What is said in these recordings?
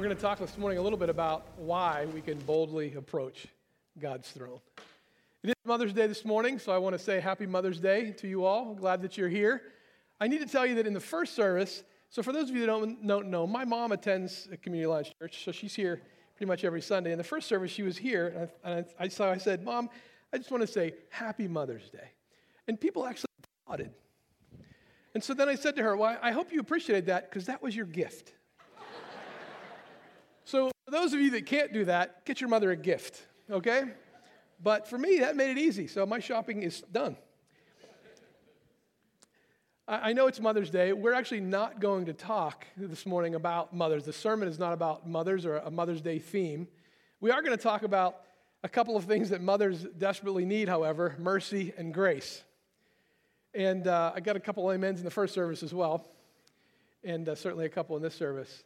We're going to talk this morning a little bit about why we can boldly approach God's throne. It is Mother's Day this morning, so I want to say Happy Mother's Day to you all. Glad that you're here. I need to tell you that in the first service, so for those of you that don't, don't know, my mom attends a community alliance church, so she's here pretty much every Sunday. In the first service, she was here, and I, I, so I said, Mom, I just want to say Happy Mother's Day. And people actually applauded. And so then I said to her, Well, I hope you appreciated that because that was your gift. So, for those of you that can't do that, get your mother a gift, okay? But for me, that made it easy. So, my shopping is done. I know it's Mother's Day. We're actually not going to talk this morning about mothers. The sermon is not about mothers or a Mother's Day theme. We are going to talk about a couple of things that mothers desperately need, however mercy and grace. And uh, I got a couple of amens in the first service as well, and uh, certainly a couple in this service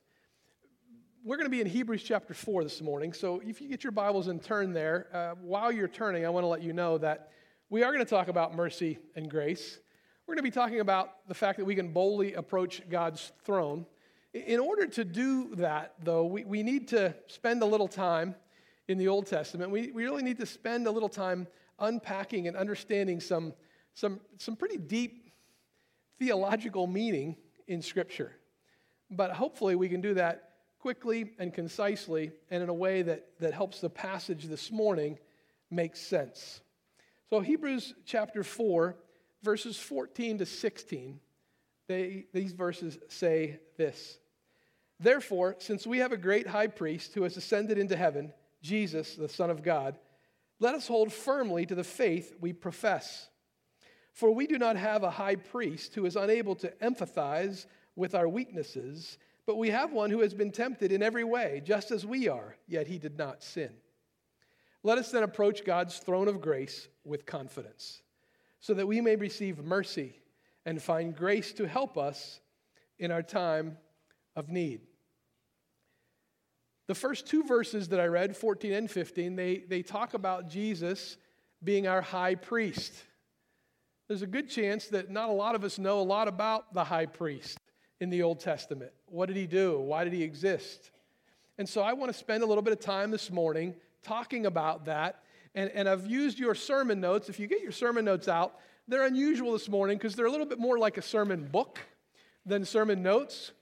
we're going to be in Hebrews chapter 4 this morning. So if you get your Bibles and turn there, uh, while you're turning, I want to let you know that we are going to talk about mercy and grace. We're going to be talking about the fact that we can boldly approach God's throne. In order to do that, though, we, we need to spend a little time in the Old Testament. We, we really need to spend a little time unpacking and understanding some, some, some pretty deep theological meaning in Scripture. But hopefully, we can do that quickly and concisely and in a way that, that helps the passage this morning make sense. So, Hebrews chapter 4, verses 14 to 16, they, these verses say this Therefore, since we have a great high priest who has ascended into heaven, Jesus, the Son of God, let us hold firmly to the faith we profess. For we do not have a high priest who is unable to empathize with our weaknesses but we have one who has been tempted in every way, just as we are, yet he did not sin. Let us then approach God's throne of grace with confidence, so that we may receive mercy and find grace to help us in our time of need. The first two verses that I read, 14 and 15, they, they talk about Jesus being our high priest. There's a good chance that not a lot of us know a lot about the high priest in the Old Testament. What did he do? Why did he exist? And so I want to spend a little bit of time this morning talking about that. And, and I've used your sermon notes. If you get your sermon notes out, they're unusual this morning because they're a little bit more like a sermon book than sermon notes.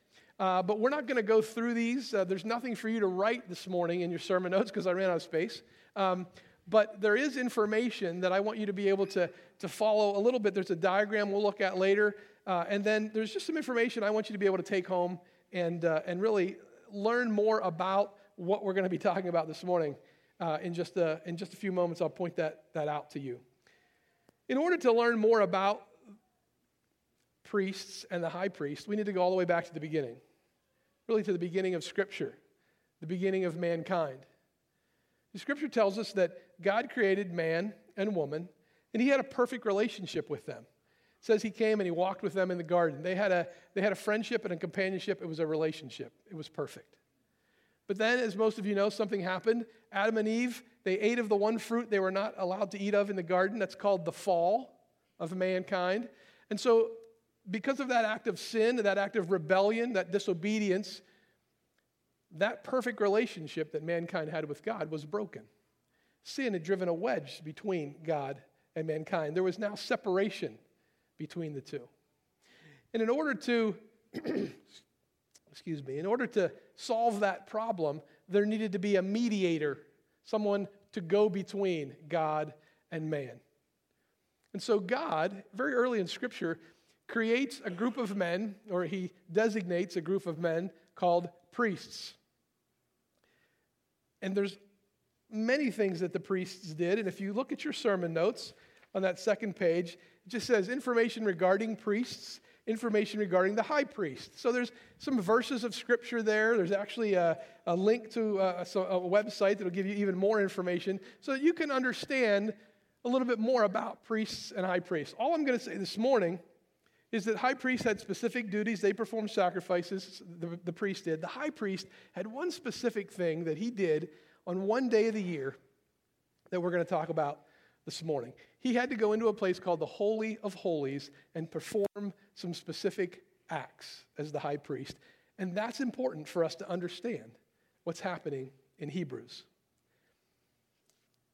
Uh, but we're not going to go through these. Uh, there's nothing for you to write this morning in your sermon notes because I ran out of space. Um, but there is information that I want you to be able to, to follow a little bit. There's a diagram we'll look at later uh, and then there's just some information I want you to be able to take home and, uh, and really learn more about what we're going to be talking about this morning. Uh, in, just a, in just a few moments, I'll point that, that out to you. In order to learn more about priests and the high priest, we need to go all the way back to the beginning, really to the beginning of Scripture, the beginning of mankind. The Scripture tells us that God created man and woman, and He had a perfect relationship with them says he came and he walked with them in the garden. They had a, they had a friendship and a companionship. It was a relationship. It was perfect. But then, as most of you know, something happened. Adam and Eve, they ate of the one fruit they were not allowed to eat of in the garden. That's called the fall of mankind. And so, because of that act of sin, that act of rebellion, that disobedience, that perfect relationship that mankind had with God was broken. Sin had driven a wedge between God and mankind. There was now separation between the two. And in order to, excuse me, in order to solve that problem, there needed to be a mediator, someone to go between God and man. And so, God, very early in Scripture, creates a group of men, or he designates a group of men called priests. And there's many things that the priests did. And if you look at your sermon notes on that second page, it just says information regarding priests, information regarding the high priest. So there's some verses of scripture there. There's actually a, a link to uh, a, a, website that'll give you even more information so that you can understand a little bit more about priests and high priests. All I'm going to say this morning is that high priests had specific duties. They performed sacrifices, the, the priest did. The high priest had one specific thing that he did on one day of the year that we're going to talk about this morning. He had to go into a place called the Holy of Holies and perform some specific acts as the high priest. And that's important for us to understand what's happening in Hebrews.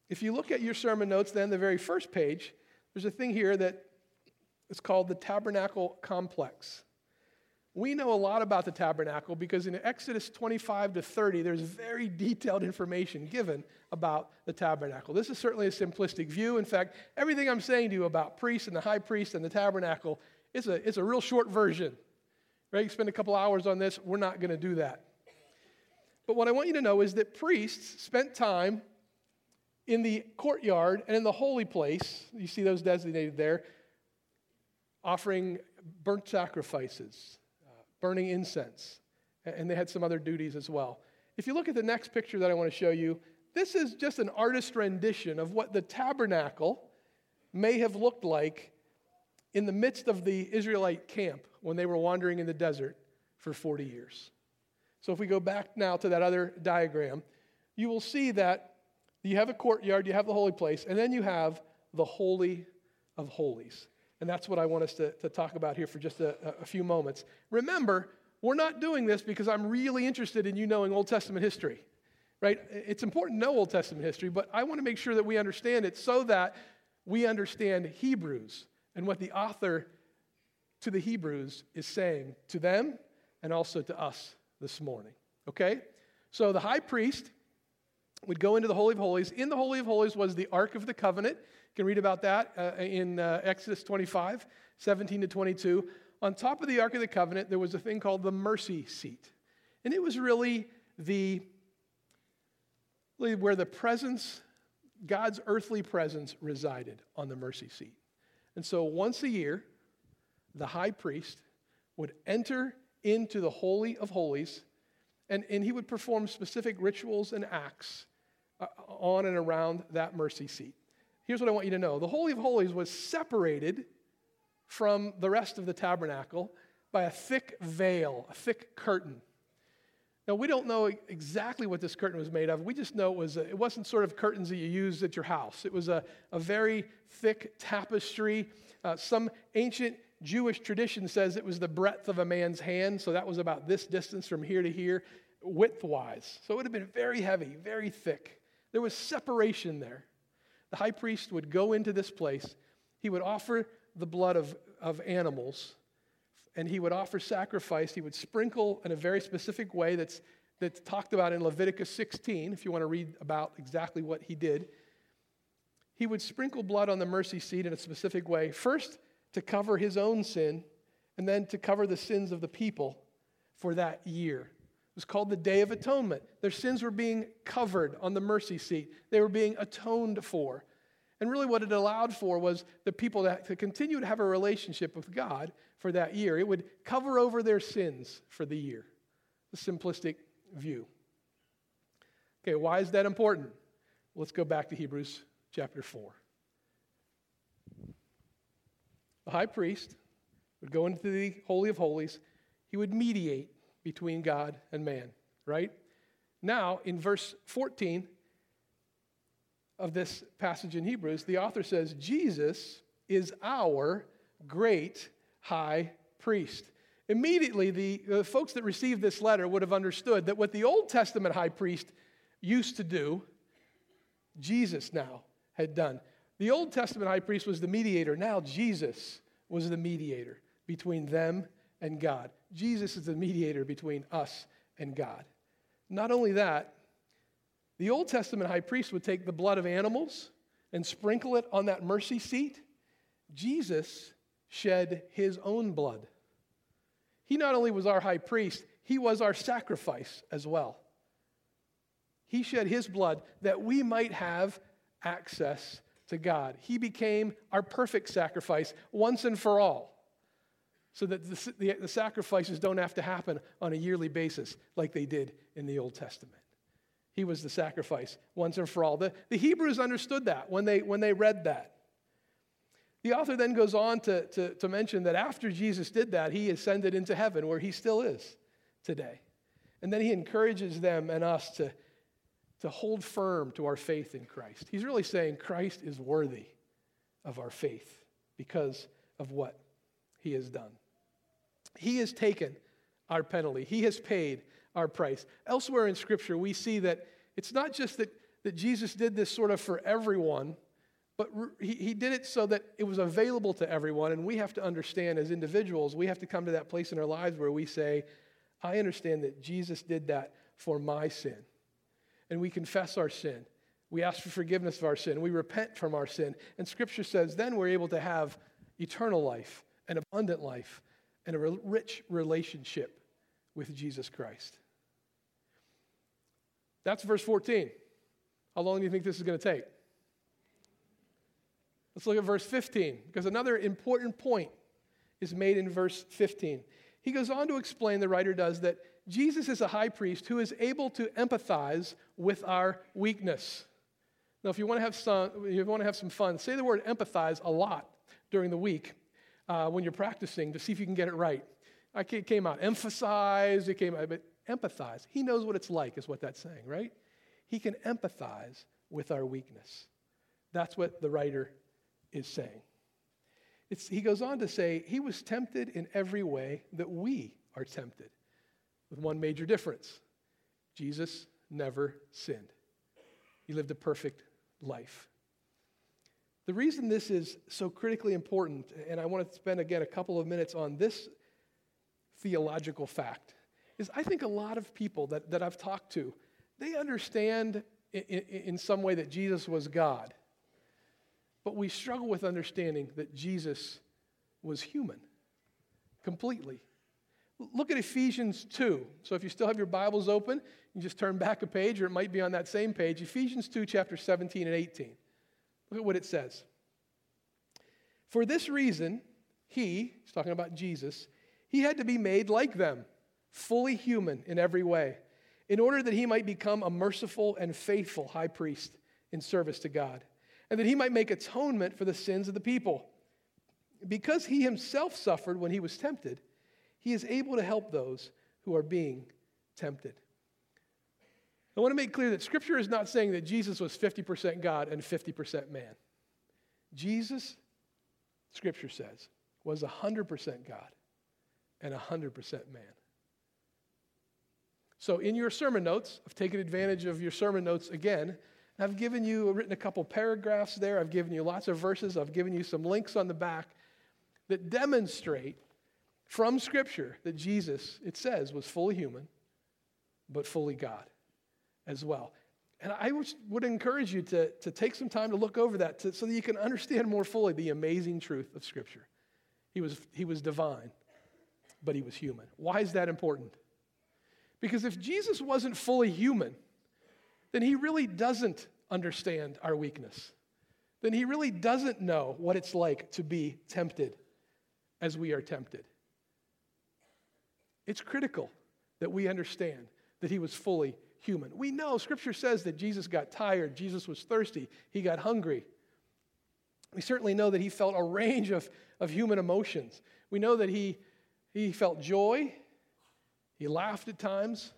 If you look at your sermon notes, then the very first page, there's a thing here that is called the tabernacle complex. We know a lot about the tabernacle because in Exodus 25 to 30, there's very detailed information given about the tabernacle. This is certainly a simplistic view. In fact, everything I'm saying to you about priests and the high priest and the tabernacle is a, it's a real short version. Right? You spend a couple hours on this, we're not going to do that. But what I want you to know is that priests spent time in the courtyard and in the holy place. You see those designated there, offering burnt sacrifices, burning incense, and they had some other duties as well. If you look at the next picture that I want to show you, this is just an artist rendition of what the tabernacle may have looked like in the midst of the Israelite camp when they were wandering in the desert for 40 years. So if we go back now to that other diagram, you will see that you have a courtyard, you have the holy place, and then you have the Holy of Holies. And that's what I want us to, to talk about here for just a, a few moments. Remember, we're not doing this because I'm really interested in you knowing Old Testament history, right? It's important to know Old Testament history, but I want to make sure that we understand it so that we understand Hebrews and what the author to the Hebrews is saying to them and also to us this morning. Okay? So the high priest would go into the Holy of Holies. In the Holy of Holies was the Ark of the Covenant. Can read about that uh, in uh, Exodus 25, 17 to 22. On top of the Ark of the Covenant, there was a thing called the mercy seat. And it was really the where the presence, God's earthly presence, resided on the mercy seat. And so once a year, the high priest would enter into the Holy of Holies and, and he would perform specific rituals and acts uh, on and around that mercy seat. Here's what I want you to know the Holy of Holies was separated from the rest of the tabernacle by a thick veil, a thick curtain. Now, we don't know exactly what this curtain was made of. We just know it, was a, it wasn't sort of curtains that you used at your house. It was a, a very thick tapestry. Uh, some ancient Jewish tradition says it was the breadth of a man's hand, so that was about this distance from here to here, width-wise. So it would have been very heavy, very thick. There was separation there. The high priest would go into this place. He would offer the blood of, of animals and he would offer sacrifice. He would sprinkle in a very specific way that's, that's talked about in Leviticus 16, if you want to read about exactly what he did. He would sprinkle blood on the mercy seat in a specific way, first to cover his own sin, and then to cover the sins of the people for that year. It was called the Day of Atonement. Their sins were being covered on the mercy seat, they were being atoned for. And really, what it allowed for was the people to, to continue to have a relationship with God for that year. It would cover over their sins for the year. The simplistic view. Okay, why is that important? Let's go back to Hebrews chapter 4. The high priest would go into the Holy of Holies, he would mediate between God and man, right? Now, in verse 14, of this passage in Hebrews, the author says, Jesus is our great high priest. Immediately, the, the folks that received this letter would have understood that what the Old Testament high priest used to do, Jesus now had done. The Old Testament high priest was the mediator. Now, Jesus was the mediator between them and God. Jesus is the mediator between us and God. Not only that, the Old Testament high priest would take the blood of animals and sprinkle it on that mercy seat. Jesus shed his own blood. He not only was our high priest, he was our sacrifice as well. He shed his blood that we might have access to God. He became our perfect sacrifice once and for all, so that the, the, the, sacrifices don't have to happen on a yearly basis like they did in the Old Testament. He was the sacrifice once and for all. The, the Hebrews understood that when they, when they read that. The author then goes on to, to, to mention that after Jesus did that, he ascended into heaven where he still is today. And then he encourages them and us to, to hold firm to our faith in Christ. He's really saying Christ is worthy of our faith because of what he has done. He has taken our penalty, he has paid our price. Elsewhere in Scripture, we see that it's not just that, that Jesus did this sort of for everyone, but he, he did it so that it was available to everyone. And we have to understand as individuals, we have to come to that place in our lives where we say, I understand that Jesus did that for my sin. And we confess our sin. We ask for forgiveness of our sin. We repent from our sin. And Scripture says then we're able to have eternal life, an abundant life, and a rich relationship with Jesus Christ. That's verse 14. How long do you think this is going to take? Let's look at verse 15, because another important point is made in verse 15. He goes on to explain, the writer does, that Jesus is a high priest who is able to empathize with our weakness. Now, if you want to have some, you want to have some fun, say the word empathize a lot during the week uh, when you're practicing to see if you can get it right. I came out emphasize, it came out, but empathize. He knows what it's like, is what that's saying, right? He can empathize with our weakness. That's what the writer is saying. It's, he goes on to say, He was tempted in every way that we are tempted, with one major difference Jesus never sinned. He lived a perfect life. The reason this is so critically important, and I want to spend again a couple of minutes on this theological fact, is I think a lot of people that, that I've talked to, they understand in, in, some way that Jesus was God. But we struggle with understanding that Jesus was human completely. Look at Ephesians 2. So if you still have your Bibles open, you just turn back a page, or it might be on that same page. Ephesians 2, chapter 17 and 18. Look at what it says. For this reason, he, he's talking about Jesus, he had to be made like them, fully human in every way, in order that he might become a merciful and faithful high priest in service to God, and that he might make atonement for the sins of the people. Because he himself suffered when he was tempted, he is able to help those who are being tempted. I want to make clear that Scripture is not saying that Jesus was 50% God and 50% man. Jesus, Scripture says, was 100% God and 100% man. So, in your sermon notes, I've taken advantage of your sermon notes again. I've given you, written a couple paragraphs there. I've given you lots of verses. I've given you some links on the back that demonstrate from Scripture that Jesus, it says, was fully human, but fully God as well. And I would encourage you to, to take some time to look over that to, so that you can understand more fully the amazing truth of Scripture. He was, he was divine, but he was human. Why is that important? Because if Jesus wasn't fully human, then he really doesn't understand our weakness. Then he really doesn't know what it's like to be tempted as we are tempted. It's critical that we understand that he was fully human. We know Scripture says that Jesus got tired, Jesus was thirsty, he got hungry. We certainly know that he felt a range of, of human emotions. We know that he, he felt joy, he laughed at times.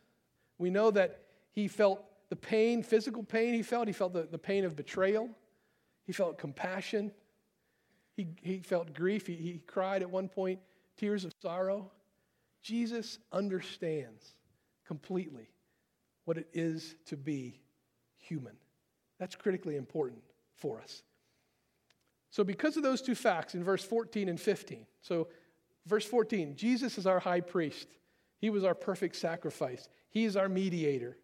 We know that he felt the pain, physical pain he felt. He felt the, the pain of betrayal. He felt compassion. He, he felt grief. He, he cried at one point, tears of sorrow. Jesus understands completely what it is to be human. That's critically important for us. So, because of those two facts in verse 14 and 15, so verse 14, Jesus is our high priest. He was our perfect sacrifice. He is our mediator.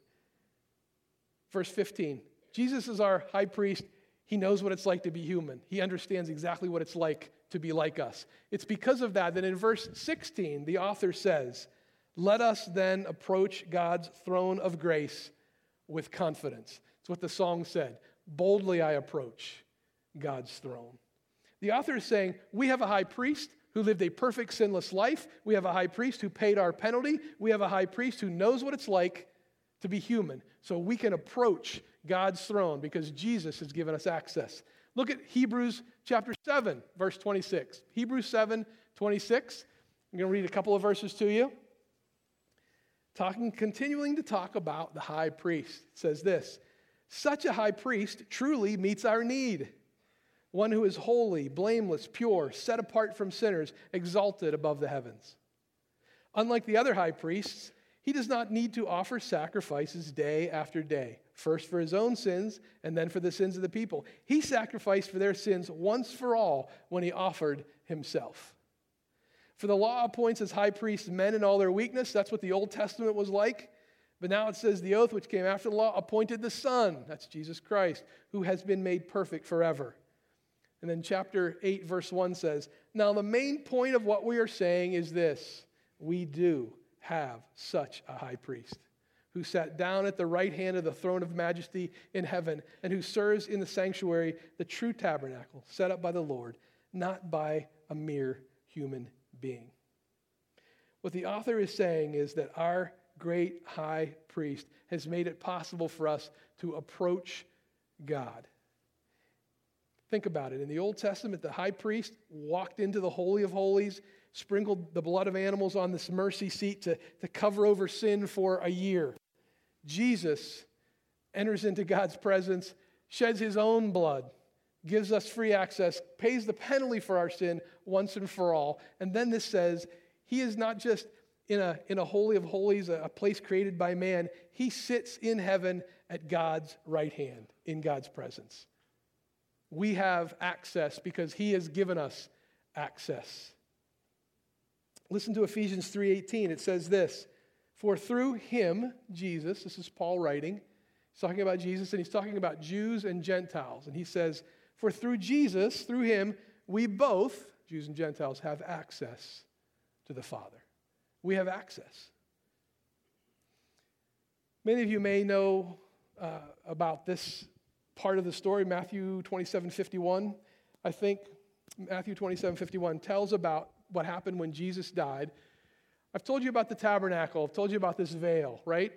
Verse 15, Jesus is our high priest. He knows what it's like to be human. He understands exactly what it's like to be like us. It's because of that that in verse 16, the author says, let us then approach God's throne of grace with confidence. It's what the song said. Boldly I approach God's throne. The author is saying, We have a high priest who lived a perfect, sinless life. We have a high priest who paid our penalty. We have a high priest who knows what it's like to be human. So we can approach God's throne because Jesus has given us access. Look at Hebrews chapter 7, verse 26. Hebrews 7, 26. I'm going to read a couple of verses to you talking, continuing to talk about the high priest. It says this Such a high priest truly meets our need. One who is holy, blameless, pure, set apart from sinners, exalted above the heavens. Unlike the other high priests, He does not need to offer sacrifices day after day, first for his own sins and then for the sins of the people. He sacrificed for their sins once for all when he offered himself. For the law appoints as high priests men in all their weakness. That's what the Old Testament was like. But now it says the oath which came after the law appointed the Son, that's Jesus Christ, who has been made perfect forever. And then chapter 8, verse 1 says, Now the main point of what we are saying is this we do have such a high priest who sat down at the right hand of the throne of majesty in heaven and who serves in the sanctuary, the true tabernacle set up by the Lord, not by a mere human being. What the author is saying is that our great high priest has made it possible for us to approach God. Think about it. In the Old Testament, the high priest walked into the Holy of Holies, sprinkled the blood of animals on this mercy seat to, to cover over sin for a year. Jesus enters into God's presence, sheds his own blood, gives us free access, pays the penalty for our sin once and for all. And then this says, he is not just in a, in a holy of holies, a, a place created by man. He sits in heaven at God's right hand, in God's presence. We have access because he has given us access. Listen to Ephesians 3:18. It says this, "For through him, Jesus, this is Paul writing, he's talking about Jesus and he's talking about Jews and Gentiles. And he says, "For through Jesus, through him, we both, Jews and Gentiles, have access to the Father." we have access. Many of you may know uh, about this part of the story, Matthew 27 51. I think Matthew 27 51 tells about what happened when Jesus died. I've told you about the tabernacle, I've told you about this veil, right?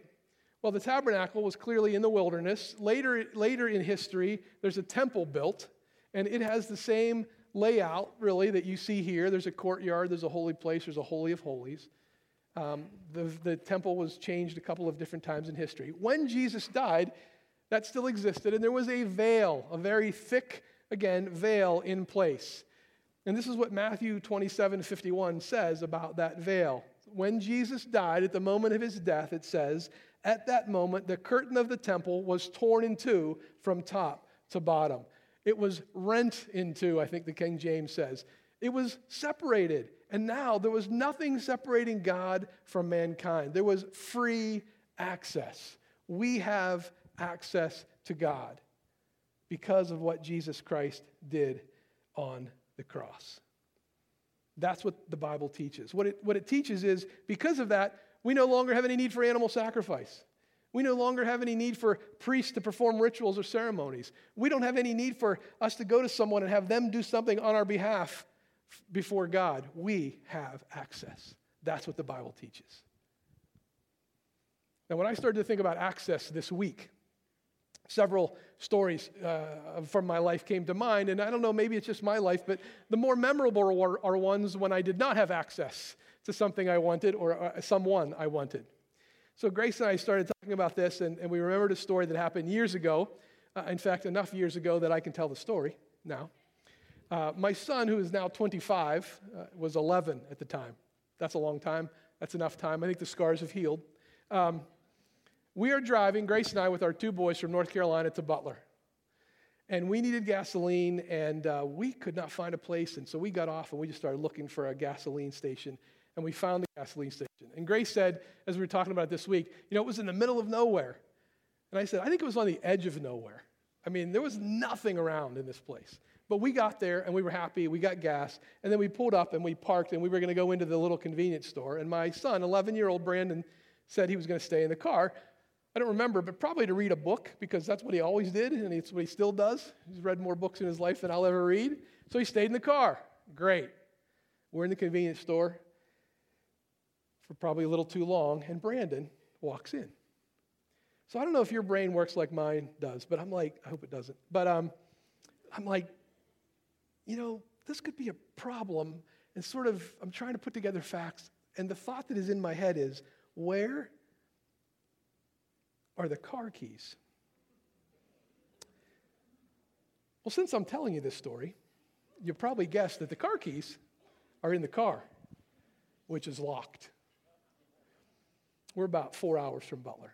Well, the tabernacle was clearly in the wilderness. Later, later in history, there's a temple built, and it has the same layout, really, that you see here. There's a courtyard, there's a holy place, there's a holy of holies. Um, the, the temple was changed a couple of different times in history. When Jesus died, that still existed, and there was a veil, a very thick, again, veil in place. And this is what Matthew 27 51 says about that veil. When Jesus died, at the moment of his death, it says, At that moment, the curtain of the temple was torn in two from top to bottom. It was rent in two, I think the King James says. It was separated. And now there was nothing separating God from mankind. There was free access. We have access to God because of what Jesus Christ did on the cross. That's what the Bible teaches. What it, what it teaches is because of that, we no longer have any need for animal sacrifice. We no longer have any need for priests to perform rituals or ceremonies. We don't have any need for us to go to someone and have them do something on our behalf before God, we have access. That's what the Bible teaches. Now, when I started to think about access this week, several stories uh, from my life came to mind. And I don't know, maybe it's just my life, but the more memorable are, are ones when I did not have access to something I wanted or uh, someone I wanted. So Grace and I started talking about this, and, and we remembered a story that happened years ago. Uh, in fact, enough years ago that I can tell the story now. Uh, my son, who is now 25, uh, was 11 at the time. That's a long time. That's enough time. I think the scars have healed. Um, we are driving, Grace and I, with our two boys from North Carolina to Butler. And we needed gasoline, and uh, we could not find a place. And so we got off and we just started looking for a gasoline station. And we found the gasoline station. And Grace said, as we were talking about it this week, you know, it was in the middle of nowhere. And I said, I think it was on the edge of nowhere. I mean, there was nothing around in this place. But we got there and we were happy. We got gas. And then we pulled up and we parked and we were going to go into the little convenience store. And my son, 11 year old Brandon, said he was going to stay in the car. I don't remember, but probably to read a book because that's what he always did and it's what he still does. He's read more books in his life than I'll ever read. So he stayed in the car. Great. We're in the convenience store for probably a little too long, and Brandon walks in. So I don't know if your brain works like mine does, but I'm like, I hope it doesn't. But um, I'm like, you know, this could be a problem. And sort of, I'm trying to put together facts. And the thought that is in my head is where are the car keys? Well, since I'm telling you this story, you probably guessed that the car keys are in the car, which is locked. We're about four hours from Butler.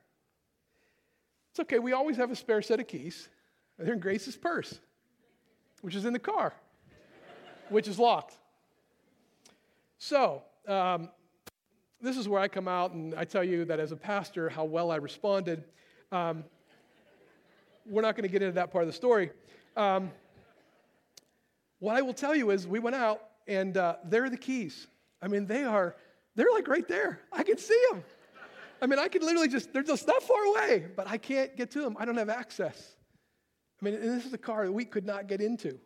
It's okay, we always have a spare set of keys. They're in Grace's purse, which is in the car, which is locked. So, um, this is where I come out and I tell you that as a pastor, how well I responded. Um, we're not going to get into that part of the story. Um, what I will tell you is, we went out and uh, there are the keys. I mean, they are, they're like right there. I can see them. I mean, I can literally just, they're just not far away, but I can't get to them. I don't have access. I mean, this is a car that we could not get into.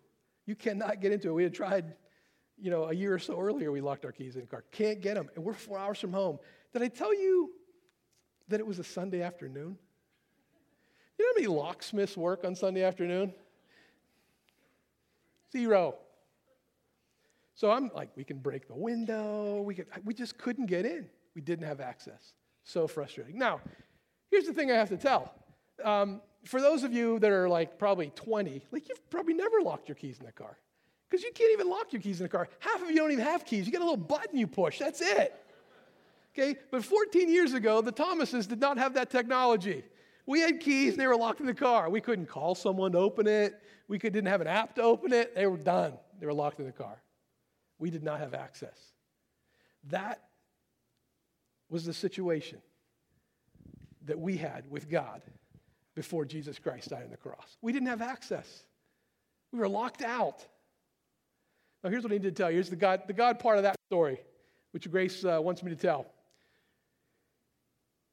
You cannot get into it. We had tried, you know, a year or so earlier, we locked our keys in the car. Can't get them. And we're four hours from home. Did I tell you that it was a Sunday afternoon? You know how many locksmiths work on Sunday afternoon? Zero. So I'm like, we can break the window. We, could, we just couldn't get in. We didn't have access. So frustrating. Now, here's the thing I have to tell. Um, for those of you that are like probably 20, like you've probably never locked your keys in the car because you can't even lock your keys in the car. Half of you don't even have keys. You got a little button you push. That's it. Okay, but 14 years ago, the Thomases did not have that technology. We had keys they were locked in the car. We couldn't call someone to open it. We could, didn't have an app to open it. They were done. They were locked in the car. We did not have access. That was the situation that we had with God before Jesus Christ died on the cross. We didn't have access. We were locked out. Now, here's what I need to tell you. Here's the God, the God part of that story, which Grace uh, wants me to tell.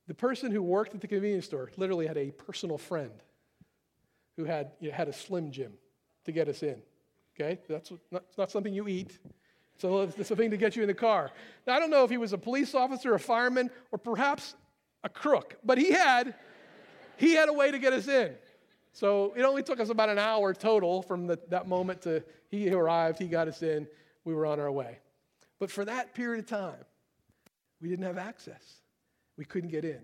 The person who worked at the convenience store literally had a personal friend who had, you know, had a Slim Jim to get us in. Okay? That's not, not something you eat. So it's a thing to get you in the car. Now, I don't know if he was a police officer, a fireman, or perhaps a crook, but he had, he had a way to get us in. So it only took us about an hour total from the, that moment to he arrived, he got us in, we were on our way. But for that period of time, we didn't have access. We couldn't get in.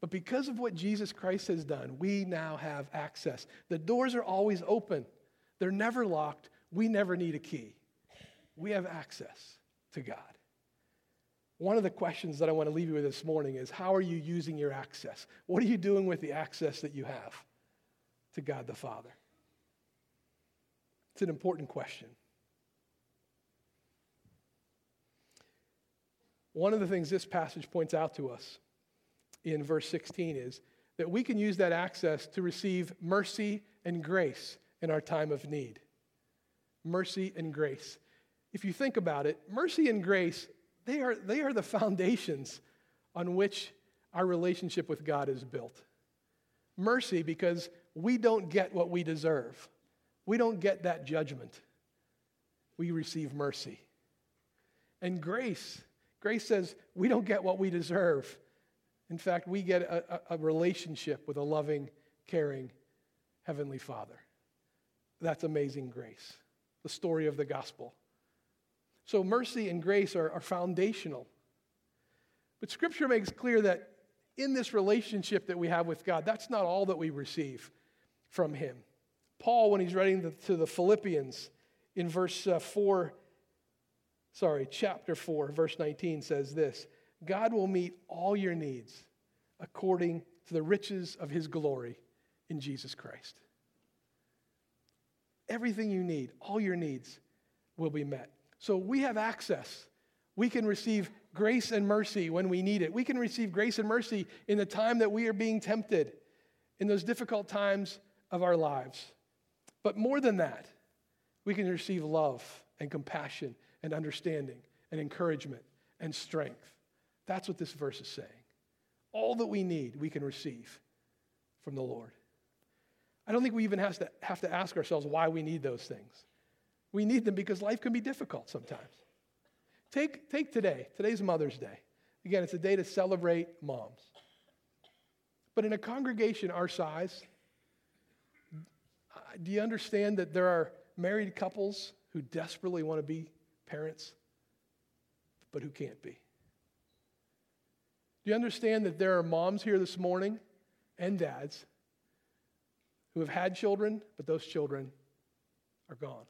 But because of what Jesus Christ has done, we now have access. The doors are always open, they're never locked. We never need a key. We have access to God. One of the questions that I want to leave you with this morning is how are you using your access? What are you doing with the access that you have to God the Father? It's an important question. One of the things this passage points out to us in verse 16 is that we can use that access to receive mercy and grace in our time of need. Mercy and grace. If you think about it, mercy and grace, they are, they are the foundations on which our relationship with God is built. Mercy, because we don't get what we deserve, we don't get that judgment. We receive mercy. And grace, grace says we don't get what we deserve, in fact, we get a, a, relationship with a loving, caring Heavenly Father. That's amazing grace, the story of the gospel. So, mercy and grace are, are foundational. But Scripture makes clear that in this relationship that we have with God, that's not all that we receive from Him. Paul, when he's writing the, to the Philippians in verse uh, 4, sorry, chapter 4, verse 19 says this God will meet all your needs according to the riches of his glory in Jesus Christ. Everything you need, all your needs, will be met. So we have access. We can receive grace and mercy when we need it. We can receive grace and mercy in the time that we are being tempted, in those difficult times of our lives. But more than that, we can receive love and compassion and understanding and encouragement and strength. That's what this verse is saying. All that we need, we can receive from the Lord. I don't think we even have to, have to ask ourselves why we need those things. We need them because life can be difficult sometimes. Take, take today. Today's Mother's Day. Again, it's a day to celebrate moms. But in a congregation our size, uh, do you understand that there are married couples who desperately want to be parents, but who can't be? Do you understand that there are moms here this morning and dads who have had children, but those children are gone?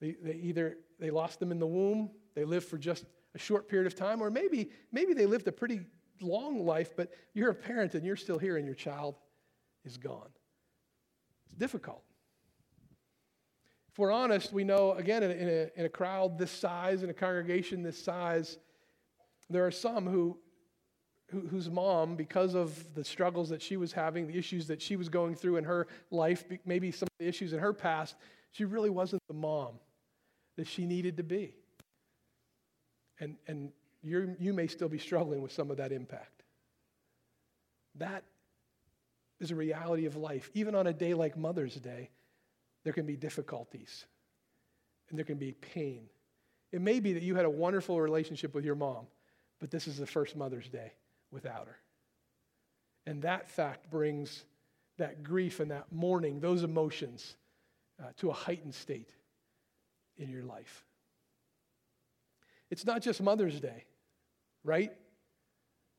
They, they either they lost them in the womb, they lived for just a a short period of time, or maybe, maybe they lived a pretty long life, but you're a parent and you're still here and your child is gone. It's difficult. If we're honest, we know, again, in a, in a crowd this size, in a congregation this size, there are some who, who, whose mom, because of the struggles that she was having, the issues that she was going through in her life, maybe some of the issues in her past, she really wasn't the mom that she needed to be. And, and you you may still be struggling with some of that impact. That is a reality of life. Even on a day like Mother's Day, there can be difficulties and there can be pain. It may be that you had a wonderful relationship with your mom, but this is the first Mother's Day without her. And that fact brings that grief and that mourning, those emotions, uh, to a heightened state in your life. It's not just Mother's Day, right?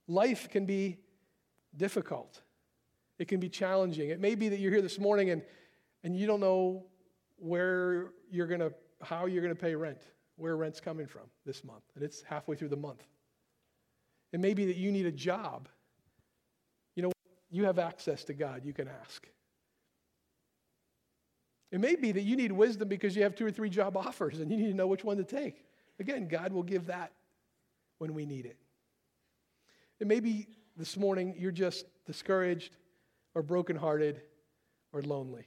Life can be difficult. It can be challenging. It may be that you're here this morning and, and you don't know where you're going to, how you're going to pay rent, where rent's coming from this month, and it's halfway through the month. It may be that you need a job. You know, you have access to God, you can ask. It may be that you need wisdom because you have two or three job offers and you need to know which one to take. Again, God will give that when we need it. It may be this morning you're just discouraged or brokenhearted or lonely.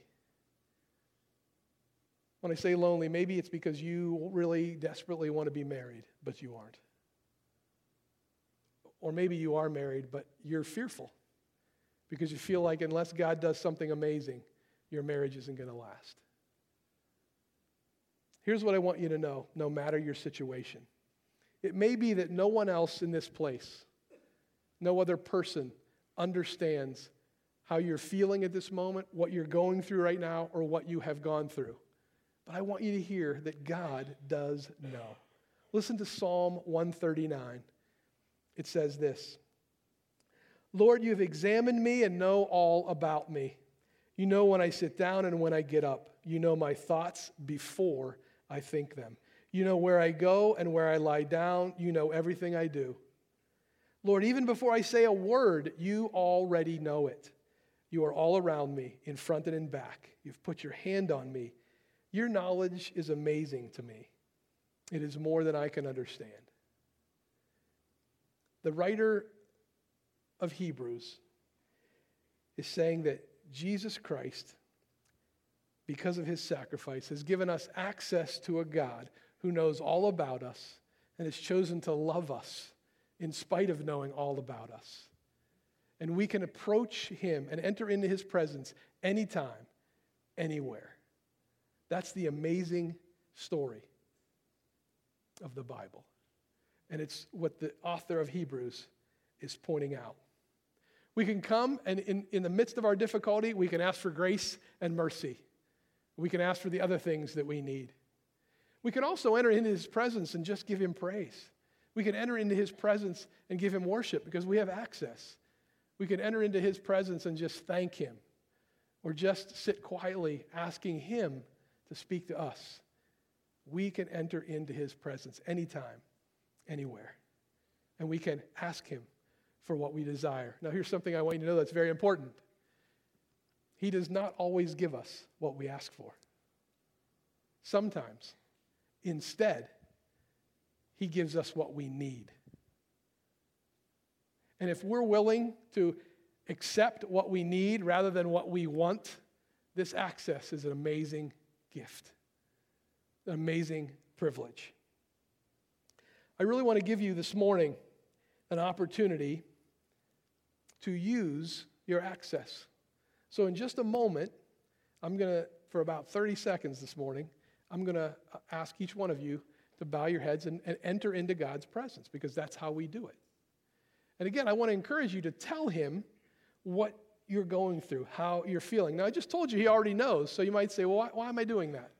When I say lonely, maybe it's because you really desperately want to be married, but you aren't. Or maybe you are married, but you're fearful because you feel like unless God does something amazing, your marriage isn't going to last. Here's what I want you to know no matter your situation. It may be that no one else in this place, no other person understands how you're feeling at this moment, what you're going through right now, or what you have gone through. But I want you to hear that God does know. Listen to Psalm 139. It says this Lord, you have examined me and know all about me. You know when I sit down and when I get up. You know my thoughts before I think them. You know where I go and where I lie down. You know everything I do. Lord, even before I say a word, you already know it. You are all around me, in front and in back. You've put your hand on me. Your knowledge is amazing to me. It is more than I can understand. The writer of Hebrews is saying that Jesus Christ because of his sacrifice, has given us access to a God who knows all about us and has chosen to love us in spite of knowing all about us. And we can approach him and enter into his presence anytime, anywhere. That's the amazing story of the Bible. And it's what the author of Hebrews is pointing out. We can come and in, in the midst of our difficulty, we can ask for grace and mercy. We can ask for the other things that we need. We can also enter into his presence and just give him praise. We can enter into his presence and give him worship because we have access. We can enter into his presence and just thank him or just sit quietly asking him to speak to us. We can enter into his presence anytime, anywhere. And we can ask him for what we desire. Now, here's something I want you to know that's very important. He does not always give us what we ask for. Sometimes, instead, He gives us what we need. And if we're willing to accept what we need rather than what we want, this access is an amazing gift, an amazing privilege. I really want to give you this morning an opportunity to use your access. So, in just a moment, I'm going to, for about 30 seconds this morning, I'm going to uh, ask each one of you to bow your heads and, and enter into God's presence because that's how we do it. And again, I want to encourage you to tell Him what you're going through, how you're feeling. Now, I just told you He already knows, so you might say, well, why, why am I doing that?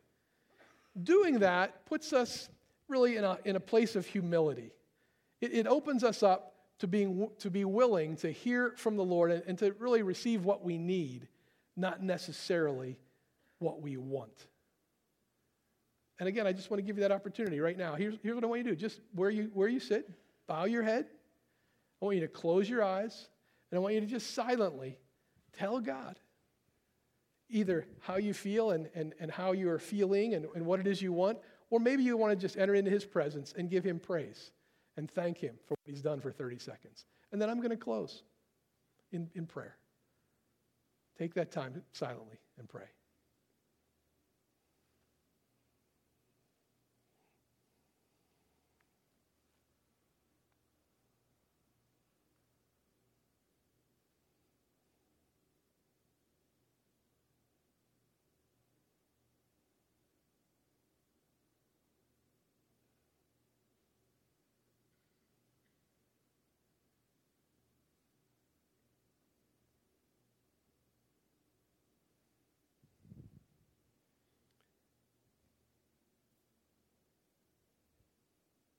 Doing that puts us really in a, in a place of humility. It, it opens us up to, being, to be willing to hear from the Lord and, and to really receive what we need, not necessarily what we want. And again, I just want to give you that opportunity right now. Here's, here's what I want you to do just where you, where you sit, bow your head. I want you to close your eyes, and I want you to just silently tell God either how you feel and, and, and how you are feeling and, and what it is you want, or maybe you want to just enter into his presence and give him praise and thank him for what he's done for 30 seconds. And then I'm going to close in, in prayer. Take that time silently and pray.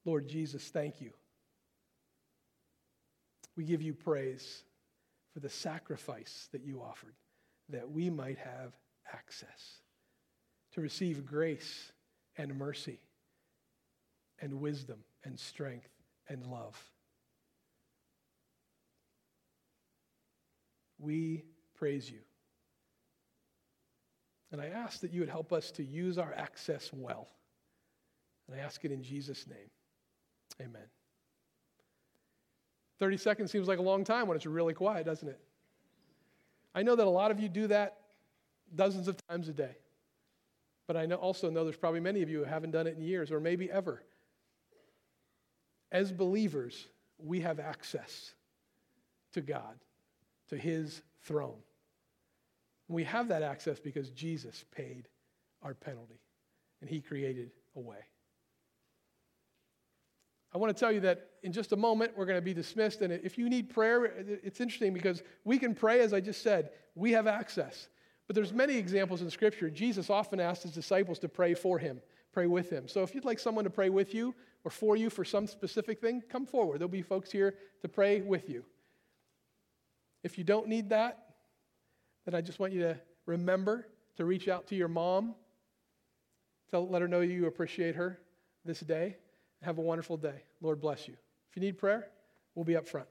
Lord Jesus, thank you. We give you praise for the sacrifice that you offered, that we might have access to receive grace and mercy and wisdom and strength and love. We praise you. And I ask that you would help us to use our access well. And I ask it in Jesus' name. Amen. 30 seconds seems like a long time when it's really quiet, doesn't it? I know that a lot of you do that dozens of times a day. But I know, also know there's probably many of you who haven't done it in years or maybe ever. As believers, we have access to God, to His throne. We have that access because Jesus paid our penalty and He created a way. I want to tell you that in just a moment we're going to be dismissed. And if you need prayer, it's interesting because we can pray, as I just said, we have access. But there's many examples in Scripture. Jesus often asked his disciples to pray for him, pray with him. So if you'd like someone to pray with you or for you for some specific thing, come forward. There'll be folks here to pray with you. If you don't need that, then I just want you to remember to reach out to your mom, to let her know you appreciate her this day. Have a wonderful day. Lord bless you. If you need prayer, we'll be up front.